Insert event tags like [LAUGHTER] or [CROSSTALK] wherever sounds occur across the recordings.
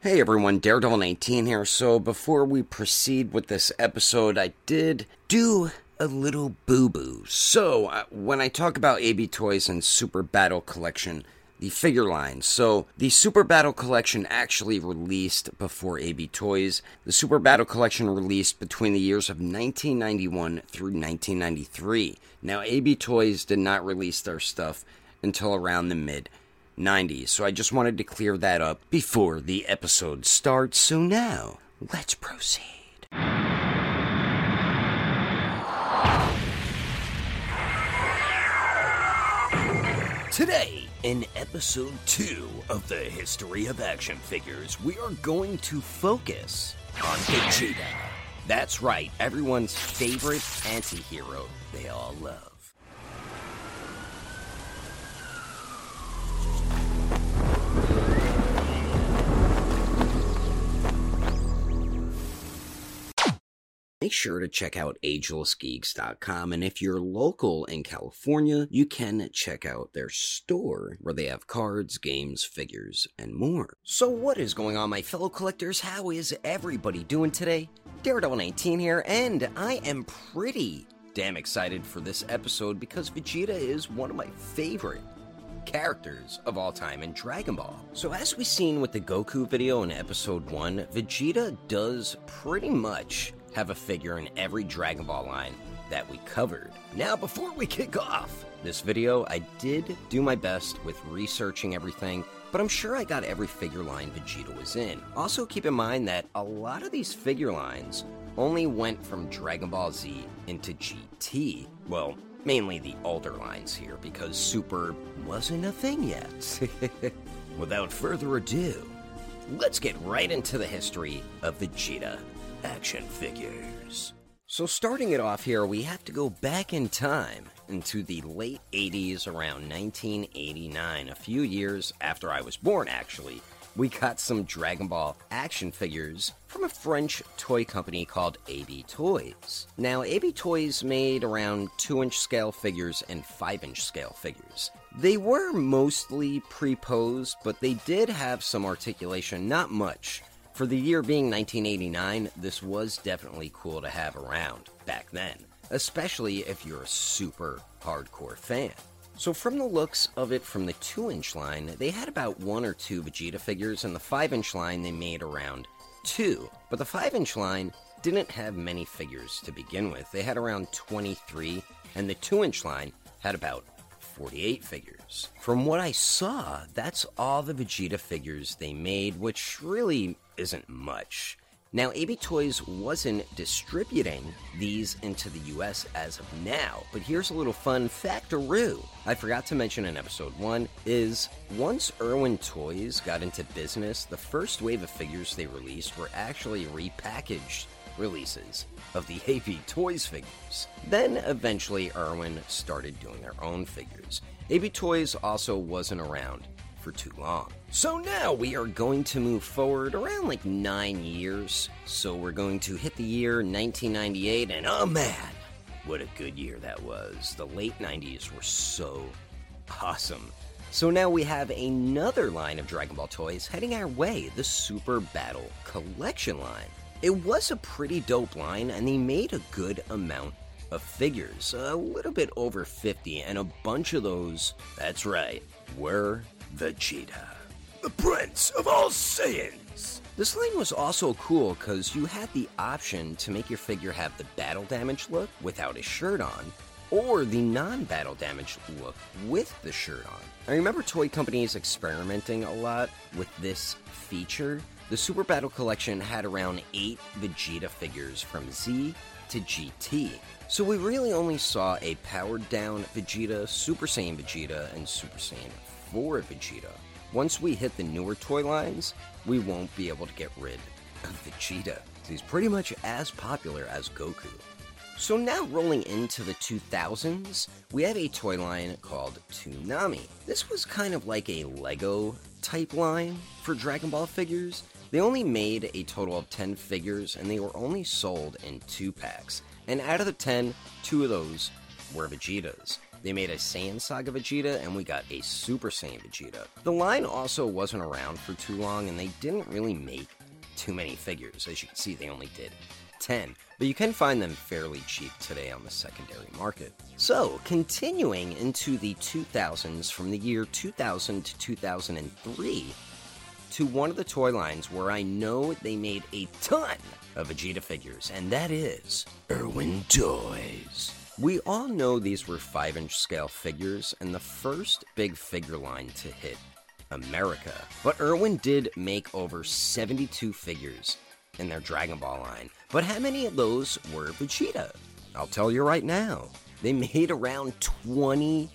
Hey everyone, Daredevil19 here. So before we proceed with this episode, I did do a little boo boo. So uh, when I talk about AB Toys and Super Battle Collection, the figure line. So the Super Battle Collection actually released before AB Toys. The Super Battle Collection released between the years of 1991 through 1993. Now AB Toys did not release their stuff until around the mid 90s. So I just wanted to clear that up before the episode starts. So now, let's proceed. Today, in episode 2 of the History of Action Figures, we are going to focus on Vegeta. That's right, everyone's favorite anti hero they all love. Make sure to check out agelessgeeks.com. And if you're local in California, you can check out their store where they have cards, games, figures, and more. So, what is going on, my fellow collectors? How is everybody doing today? Daredevil 19 here, and I am pretty damn excited for this episode because Vegeta is one of my favorite characters of all time in Dragon Ball. So, as we seen with the Goku video in episode 1, Vegeta does pretty much have a figure in every Dragon Ball line that we covered. Now, before we kick off this video, I did do my best with researching everything, but I'm sure I got every figure line Vegeta was in. Also, keep in mind that a lot of these figure lines only went from Dragon Ball Z into GT. Well, mainly the older lines here, because Super wasn't a thing yet. [LAUGHS] Without further ado, let's get right into the history of Vegeta action figures. So, starting it off here, we have to go back in time into the late 80s, around 1989, a few years after I was born, actually. We got some Dragon Ball action figures from a French toy company called AB Toys. Now, AB Toys made around 2 inch scale figures and 5 inch scale figures. They were mostly pre posed, but they did have some articulation, not much. For the year being 1989, this was definitely cool to have around back then, especially if you're a super hardcore fan. So, from the looks of it from the 2 inch line, they had about one or two Vegeta figures, and the 5 inch line they made around two. But the 5 inch line didn't have many figures to begin with. They had around 23, and the 2 inch line had about 48 figures. From what I saw, that's all the Vegeta figures they made, which really isn't much. Now, AB Toys wasn't distributing these into the US as of now, but here's a little fun factaroo I forgot to mention in episode 1 is once Irwin Toys got into business, the first wave of figures they released were actually repackaged releases of the AB Toys figures. Then eventually Irwin started doing their own figures. AB Toys also wasn't around for too long. So now we are going to move forward around like nine years. So we're going to hit the year 1998, and oh man, what a good year that was. The late 90s were so awesome. So now we have another line of Dragon Ball toys heading our way the Super Battle Collection line. It was a pretty dope line, and they made a good amount of figures, a little bit over 50, and a bunch of those, that's right, were Vegeta, the Prince of all Saiyans. This line was also cool because you had the option to make your figure have the battle damage look without a shirt on, or the non battle damage look with the shirt on. I remember toy companies experimenting a lot with this feature. The Super Battle Collection had around 8 Vegeta figures from Z to GT. So we really only saw a powered down Vegeta, Super Saiyan Vegeta, and Super Saiyan 4 Vegeta. Once we hit the newer toy lines, we won't be able to get rid of Vegeta. He's pretty much as popular as Goku. So now rolling into the 2000s, we have a toy line called Toonami. This was kind of like a Lego type line for Dragon Ball figures. They only made a total of 10 figures and they were only sold in 2 packs. And out of the 10, two of those were Vegetas. They made a Saiyan Saga Vegeta, and we got a Super Saiyan Vegeta. The line also wasn't around for too long, and they didn't really make too many figures. As you can see, they only did 10, but you can find them fairly cheap today on the secondary market. So, continuing into the 2000s from the year 2000 to 2003, to one of the toy lines where I know they made a ton of Vegeta figures, and that is Irwin Toys. We all know these were 5 inch scale figures, and the first big figure line to hit America. But Irwin did make over 72 figures in their Dragon Ball line. But how many of those were Vegeta? I'll tell you right now. They made around 20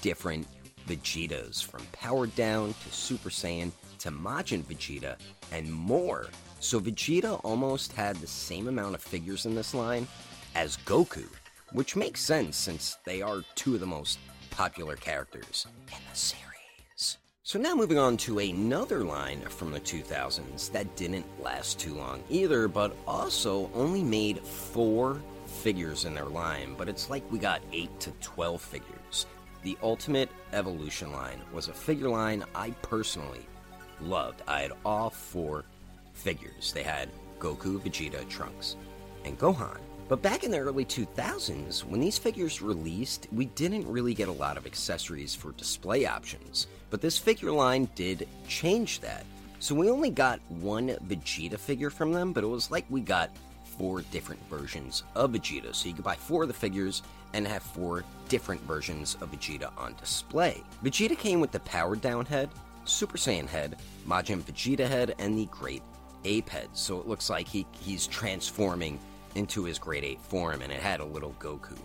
different Vegetas, from Powered Down to Super Saiyan to Majin Vegeta, and more. So Vegeta almost had the same amount of figures in this line as Goku, which makes sense since they are two of the most popular characters in the series. So now moving on to another line from the 2000s that didn't last too long either, but also only made four figures in their line, but it's like we got 8 to 12 figures. The Ultimate Evolution line was a figure line I personally loved. I had all four figures. They had Goku, Vegeta, Trunks, and Gohan. But back in the early 2000s, when these figures released, we didn't really get a lot of accessories for display options. But this figure line did change that. So we only got one Vegeta figure from them, but it was like we got four different versions of Vegeta. So you could buy four of the figures and have four different versions of Vegeta on display. Vegeta came with the powered down head, Super Saiyan head, Majin Vegeta head, and the Great Ape head. So it looks like he, he's transforming into his Great Ape form, and it had a little Goku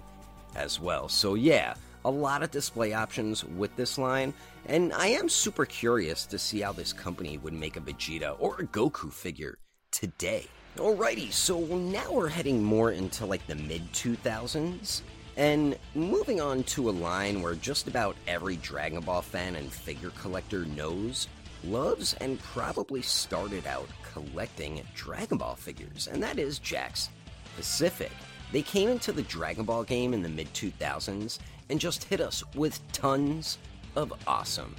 as well. So, yeah, a lot of display options with this line, and I am super curious to see how this company would make a Vegeta or a Goku figure today. Alrighty, so now we're heading more into like the mid 2000s, and moving on to a line where just about every Dragon Ball fan and figure collector knows, loves, and probably started out collecting Dragon Ball figures, and that is Jakks Pacific. They came into the Dragon Ball game in the mid 2000s and just hit us with tons of awesome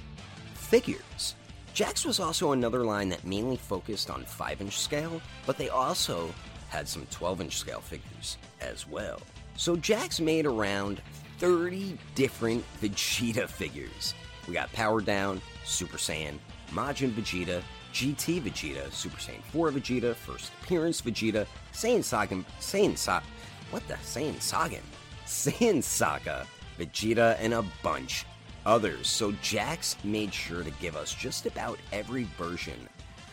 figures. Jakks was also another line that mainly focused on 5 inch scale, but they also had some 12 inch scale figures as well. So Jakks made around 30 different Vegeta figures. We got Power Down, Super Saiyan, Majin Vegeta, GT Vegeta, Super Saiyan 4 Vegeta, First Appearance Vegeta, Saiyan Saga, Saiyan Saga, what the, Saiyan Saga, Saiyan Saga, Vegeta, and a bunch others. So Jakks made sure to give us just about every version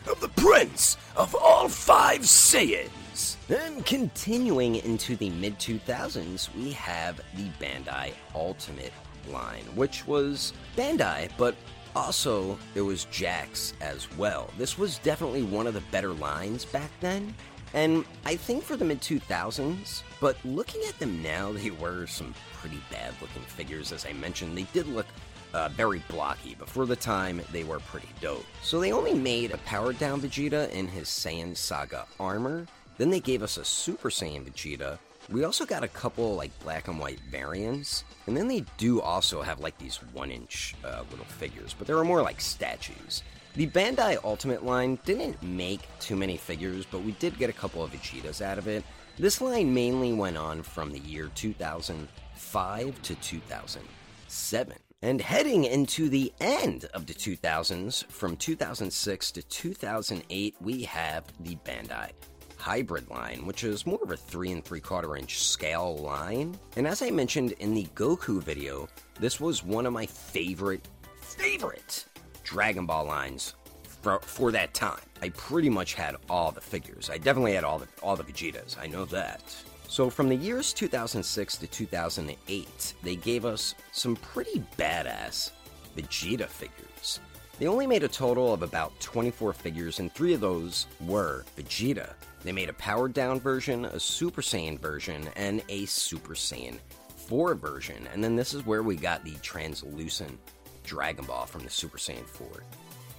of the Prince of all five Saiyans. And continuing into the mid 2000s, we have the Bandai Ultimate line, which was Bandai, but also, there was Jakks as well. This was definitely one of the better lines back then, and I think for the mid 2000s, but looking at them now, they were some pretty bad looking figures. As I mentioned, they did look uh, very blocky, but for the time, they were pretty dope. So they only made a powered down Vegeta in his Saiyan Saga armor, then they gave us a Super Saiyan Vegeta we also got a couple like black and white variants, and then they do also have like these one inch uh, little figures, but they were more like statues. The Bandai Ultimate line didn't make too many figures, but we did get a couple of Vegetas out of it. This line mainly went on from the year 2005 to 2007. And heading into the end of the 2000s, from 2006 to 2008, we have the Bandai hybrid line, which is more of a 3 and 3 quarter inch scale line. And as I mentioned in the Goku video, this was one of my favorite, favorite Dragon Ball lines for, for that time. I pretty much had all the figures. I definitely had all the all the Vegetas. I know that. So from the years 2006 to 2008, they gave us some pretty badass Vegeta figures. They only made a total of about 24 figures, and three of those were Vegeta. They made a powered down version, a Super Saiyan version, and a Super Saiyan 4 version. And then this is where we got the translucent Dragon Ball from the Super Saiyan 4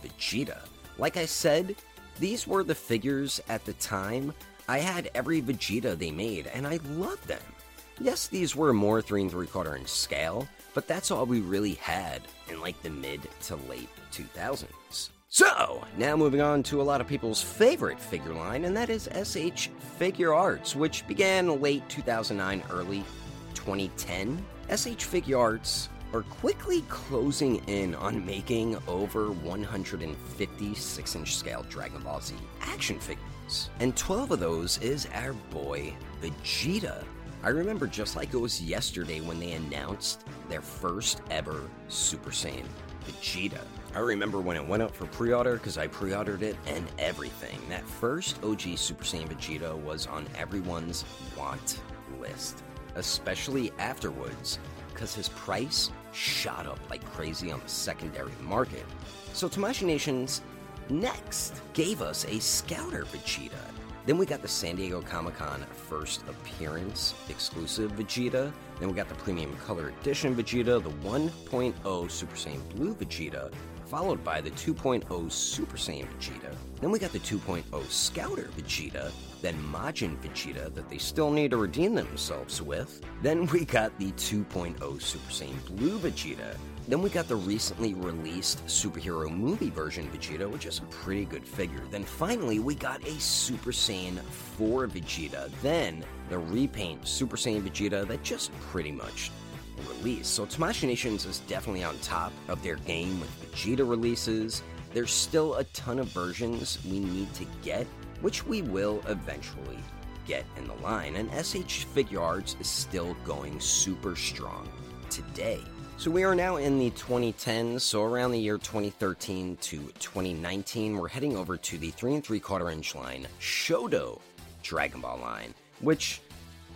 Vegeta. Like I said, these were the figures at the time. I had every Vegeta they made, and I loved them. Yes, these were more 3 and 3 quarter inch scale, but that's all we really had in like the mid to late 2000s. So, now moving on to a lot of people's favorite figure line, and that is SH Figuarts, which began late 2009, early 2010. SH Figuarts are quickly closing in on making over 150 6 inch scale Dragon Ball Z action figures. And 12 of those is our boy Vegeta. I remember just like it was yesterday when they announced their first ever Super Saiyan Vegeta. I remember when it went up for pre order because I pre ordered it and everything. That first OG Super Saiyan Vegeta was on everyone's want list, especially afterwards because his price shot up like crazy on the secondary market. So Tamashii Nations next gave us a Scouter Vegeta. Then we got the San Diego Comic Con first appearance exclusive Vegeta. Then we got the Premium Color Edition Vegeta, the 1.0 Super Saiyan Blue Vegeta, followed by the 2.0 Super Saiyan Vegeta. Then we got the 2.0 Scouter Vegeta, then Majin Vegeta that they still need to redeem themselves with. Then we got the 2.0 Super Saiyan Blue Vegeta. Then we got the recently released superhero movie version Vegeta, which is a pretty good figure. Then finally, we got a Super Saiyan 4 Vegeta. Then the repaint Super Saiyan Vegeta that just pretty much released. So Tamashii Nations is definitely on top of their game with Vegeta releases. There's still a ton of versions we need to get, which we will eventually get in the line. And SH Figuarts is still going super strong today. So we are now in the 2010s, so around the year 2013 to 2019, we're heading over to the 3 and 3 quarter inch line Shodo Dragon Ball line, which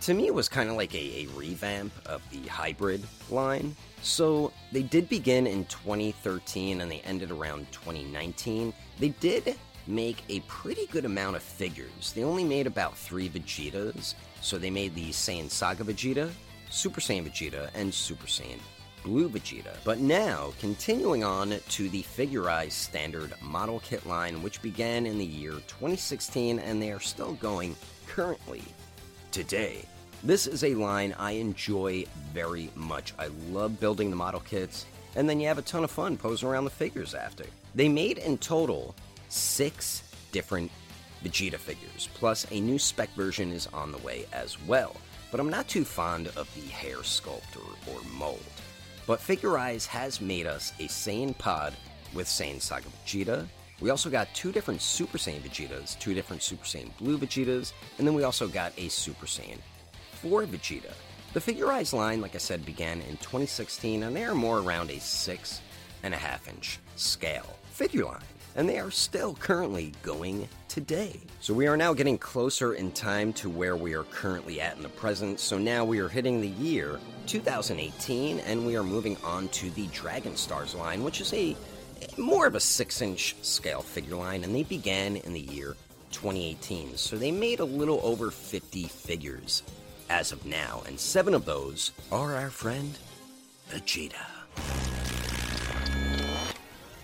to me it was kind of like a, a revamp of the hybrid line. So they did begin in 2013 and they ended around 2019. They did make a pretty good amount of figures. They only made about three Vegetas, so they made the Saiyan Saga Vegeta, Super Saiyan Vegeta, and Super Saiyan Blue Vegeta. But now, continuing on to the Figure-rise Standard Model Kit line, which began in the year 2016 and they are still going currently today. This is a line I enjoy very much. I love building the model kits, and then you have a ton of fun posing around the figures after. They made in total six different Vegeta figures, plus a new spec version is on the way as well. But I'm not too fond of the hair sculpt or, mold. But Figure-rise has made us a Saiyan pod with Saiyan Saga Vegeta. We also got two different Super Saiyan Vegetas, two different Super Saiyan Blue Vegetas, and then we also got a Super Saiyan 4 Vegeta. The Figure-rise line, like I said, began in 2016, and they are more around a six and a half inch scale figure line and they are still currently going today. So we are now getting closer in time to where we are currently at in the present. So now we are hitting the year 2018 and we are moving on to the Dragon Stars line, which is a more of a 6 inch scale figure line, and they began in the year 2018. So they made a little over 50 figures as of now, and seven of those are our friend Vegeta.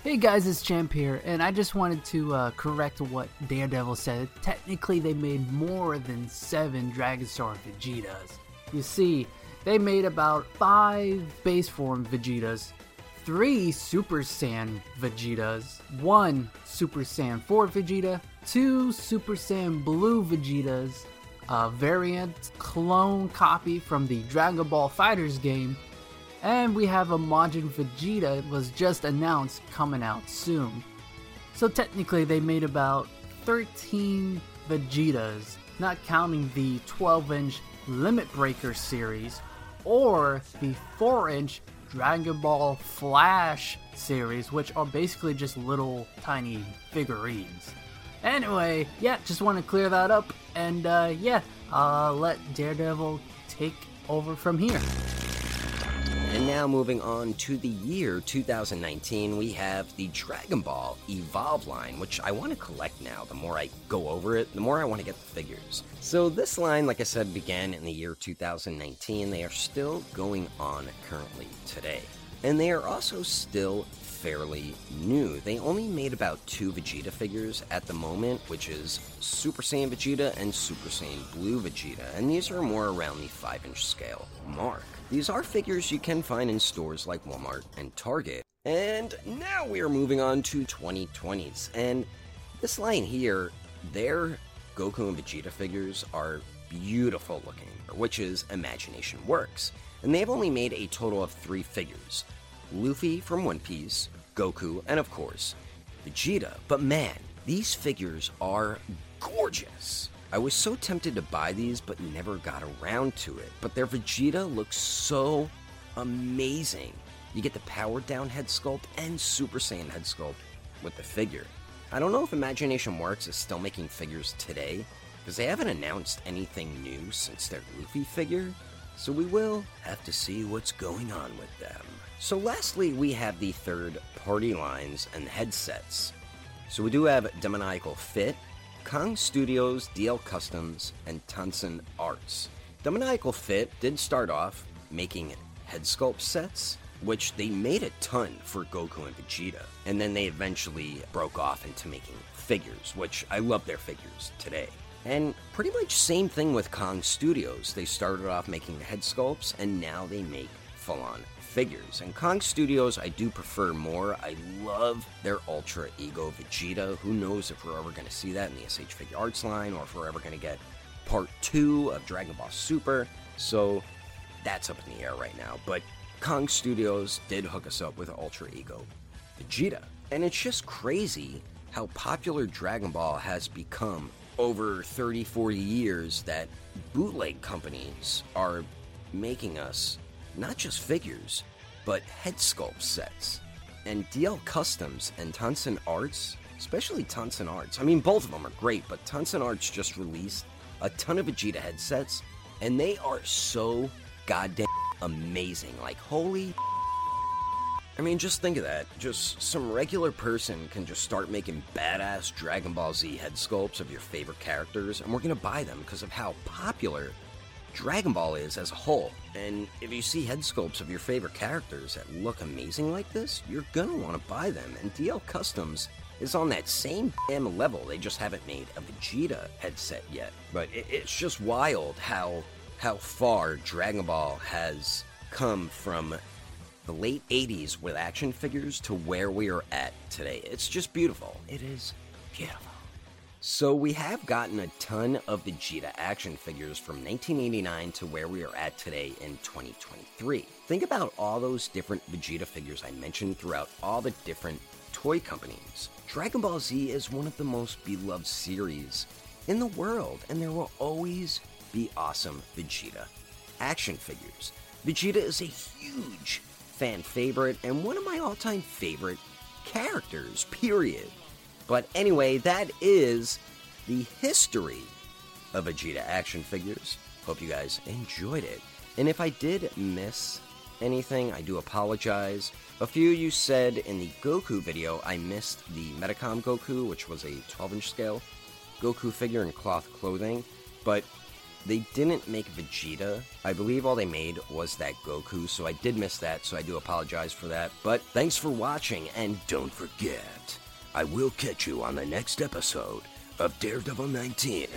Hey guys, it's Champ here, and I just wanted to uh, correct what Daredevil said. Technically, they made more than seven Dragon Star Vegetas. You see, they made about five base form Vegetas, three Super Saiyan Vegetas, one Super Saiyan 4 Vegeta, two Super Saiyan Blue Vegetas, a variant clone copy from the Dragon Ball FighterZ game, and we have a Majin Vegeta was just announced coming out soon. So technically they made about 13 Vegetas, not counting the 12-inch Limit Breaker series or the 4-inch Dragon Ball Flash series, which are basically just little tiny figurines. Anyway, yeah, just want to clear that up, and uh, yeah, I'll let Daredevil take over from here. Now moving on to the year 2019, we have the Dragon Ball Evolve line, which I want to collect now. The more I go over it, the more I want to get the figures. So this line, like I said, began in the year 2019. They are still going on currently today. And they are also still fairly new. They only made about two Vegeta figures at the moment, which is Super Saiyan Vegeta and Super Saiyan Blue Vegeta, and these are more around the 5 inch scale mark. These are figures you can find in stores like Walmart and Target. And now we are moving on to 2020s. And this line here, their Goku and Vegeta figures are beautiful looking, which is Imagination Works. And they've only made a total of three figures Luffy from One Piece, Goku, and of course, Vegeta. But man, these figures are gorgeous. I was so tempted to buy these, but never got around to it. But their Vegeta looks so amazing. You get the powered down head sculpt and Super Saiyan head sculpt with the figure. I don't know if Imagination Works is still making figures today, because they haven't announced anything new since their Luffy figure, so we will have to see what's going on with them. So, lastly, we have the third party lines and headsets. So, we do have Demoniacal Fit, Kong Studios, DL Customs, and Tonson Arts. Demoniacal Fit did start off making head sculpt sets, which they made a ton for Goku and Vegeta, and then they eventually broke off into making figures, which I love their figures today. And pretty much same thing with Kong Studios. They started off making head sculpts, and now they make full-on figures. And Kong Studios, I do prefer more. I love their Ultra Ego Vegeta. Who knows if we're ever going to see that in the SH Figuarts line, or if we're ever going to get part two of Dragon Ball Super. So that's up in the air right now. But Kong Studios did hook us up with Ultra Ego Vegeta. And it's just crazy how popular Dragon Ball has become over 30, 40 years that bootleg companies are making us not just figures, but head sculpt sets. And DL Customs and Tonson Arts, especially Tonson Arts, I mean, both of them are great, but Tonson Arts just released a ton of Vegeta headsets, and they are so goddamn amazing. Like, holy. I mean, just think of that. Just some regular person can just start making badass Dragon Ball Z head sculpts of your favorite characters, and we're gonna buy them because of how popular Dragon Ball is as a whole. And if you see head sculpts of your favorite characters that look amazing like this, you're gonna want to buy them. And DL Customs is on that same damn level. They just haven't made a Vegeta headset yet. But it, it's just wild how how far Dragon Ball has come from the late 80s with action figures to where we are at today. It's just beautiful. It is beautiful. So we have gotten a ton of Vegeta action figures from 1989 to where we are at today in 2023. Think about all those different Vegeta figures I mentioned throughout all the different toy companies. Dragon Ball Z is one of the most beloved series in the world, and there will always be awesome Vegeta action figures. Vegeta is a huge fan favorite and one of my all time favorite characters, period. But anyway, that is the history of Vegeta action figures. Hope you guys enjoyed it. And if I did miss anything, I do apologize. A few of you said in the Goku video I missed the Medicom Goku, which was a 12 inch scale Goku figure in cloth clothing, but they didn't make Vegeta. I believe all they made was that Goku, so I did miss that, so I do apologize for that. But thanks for watching, and don't forget, I will catch you on the next episode of Daredevil 19.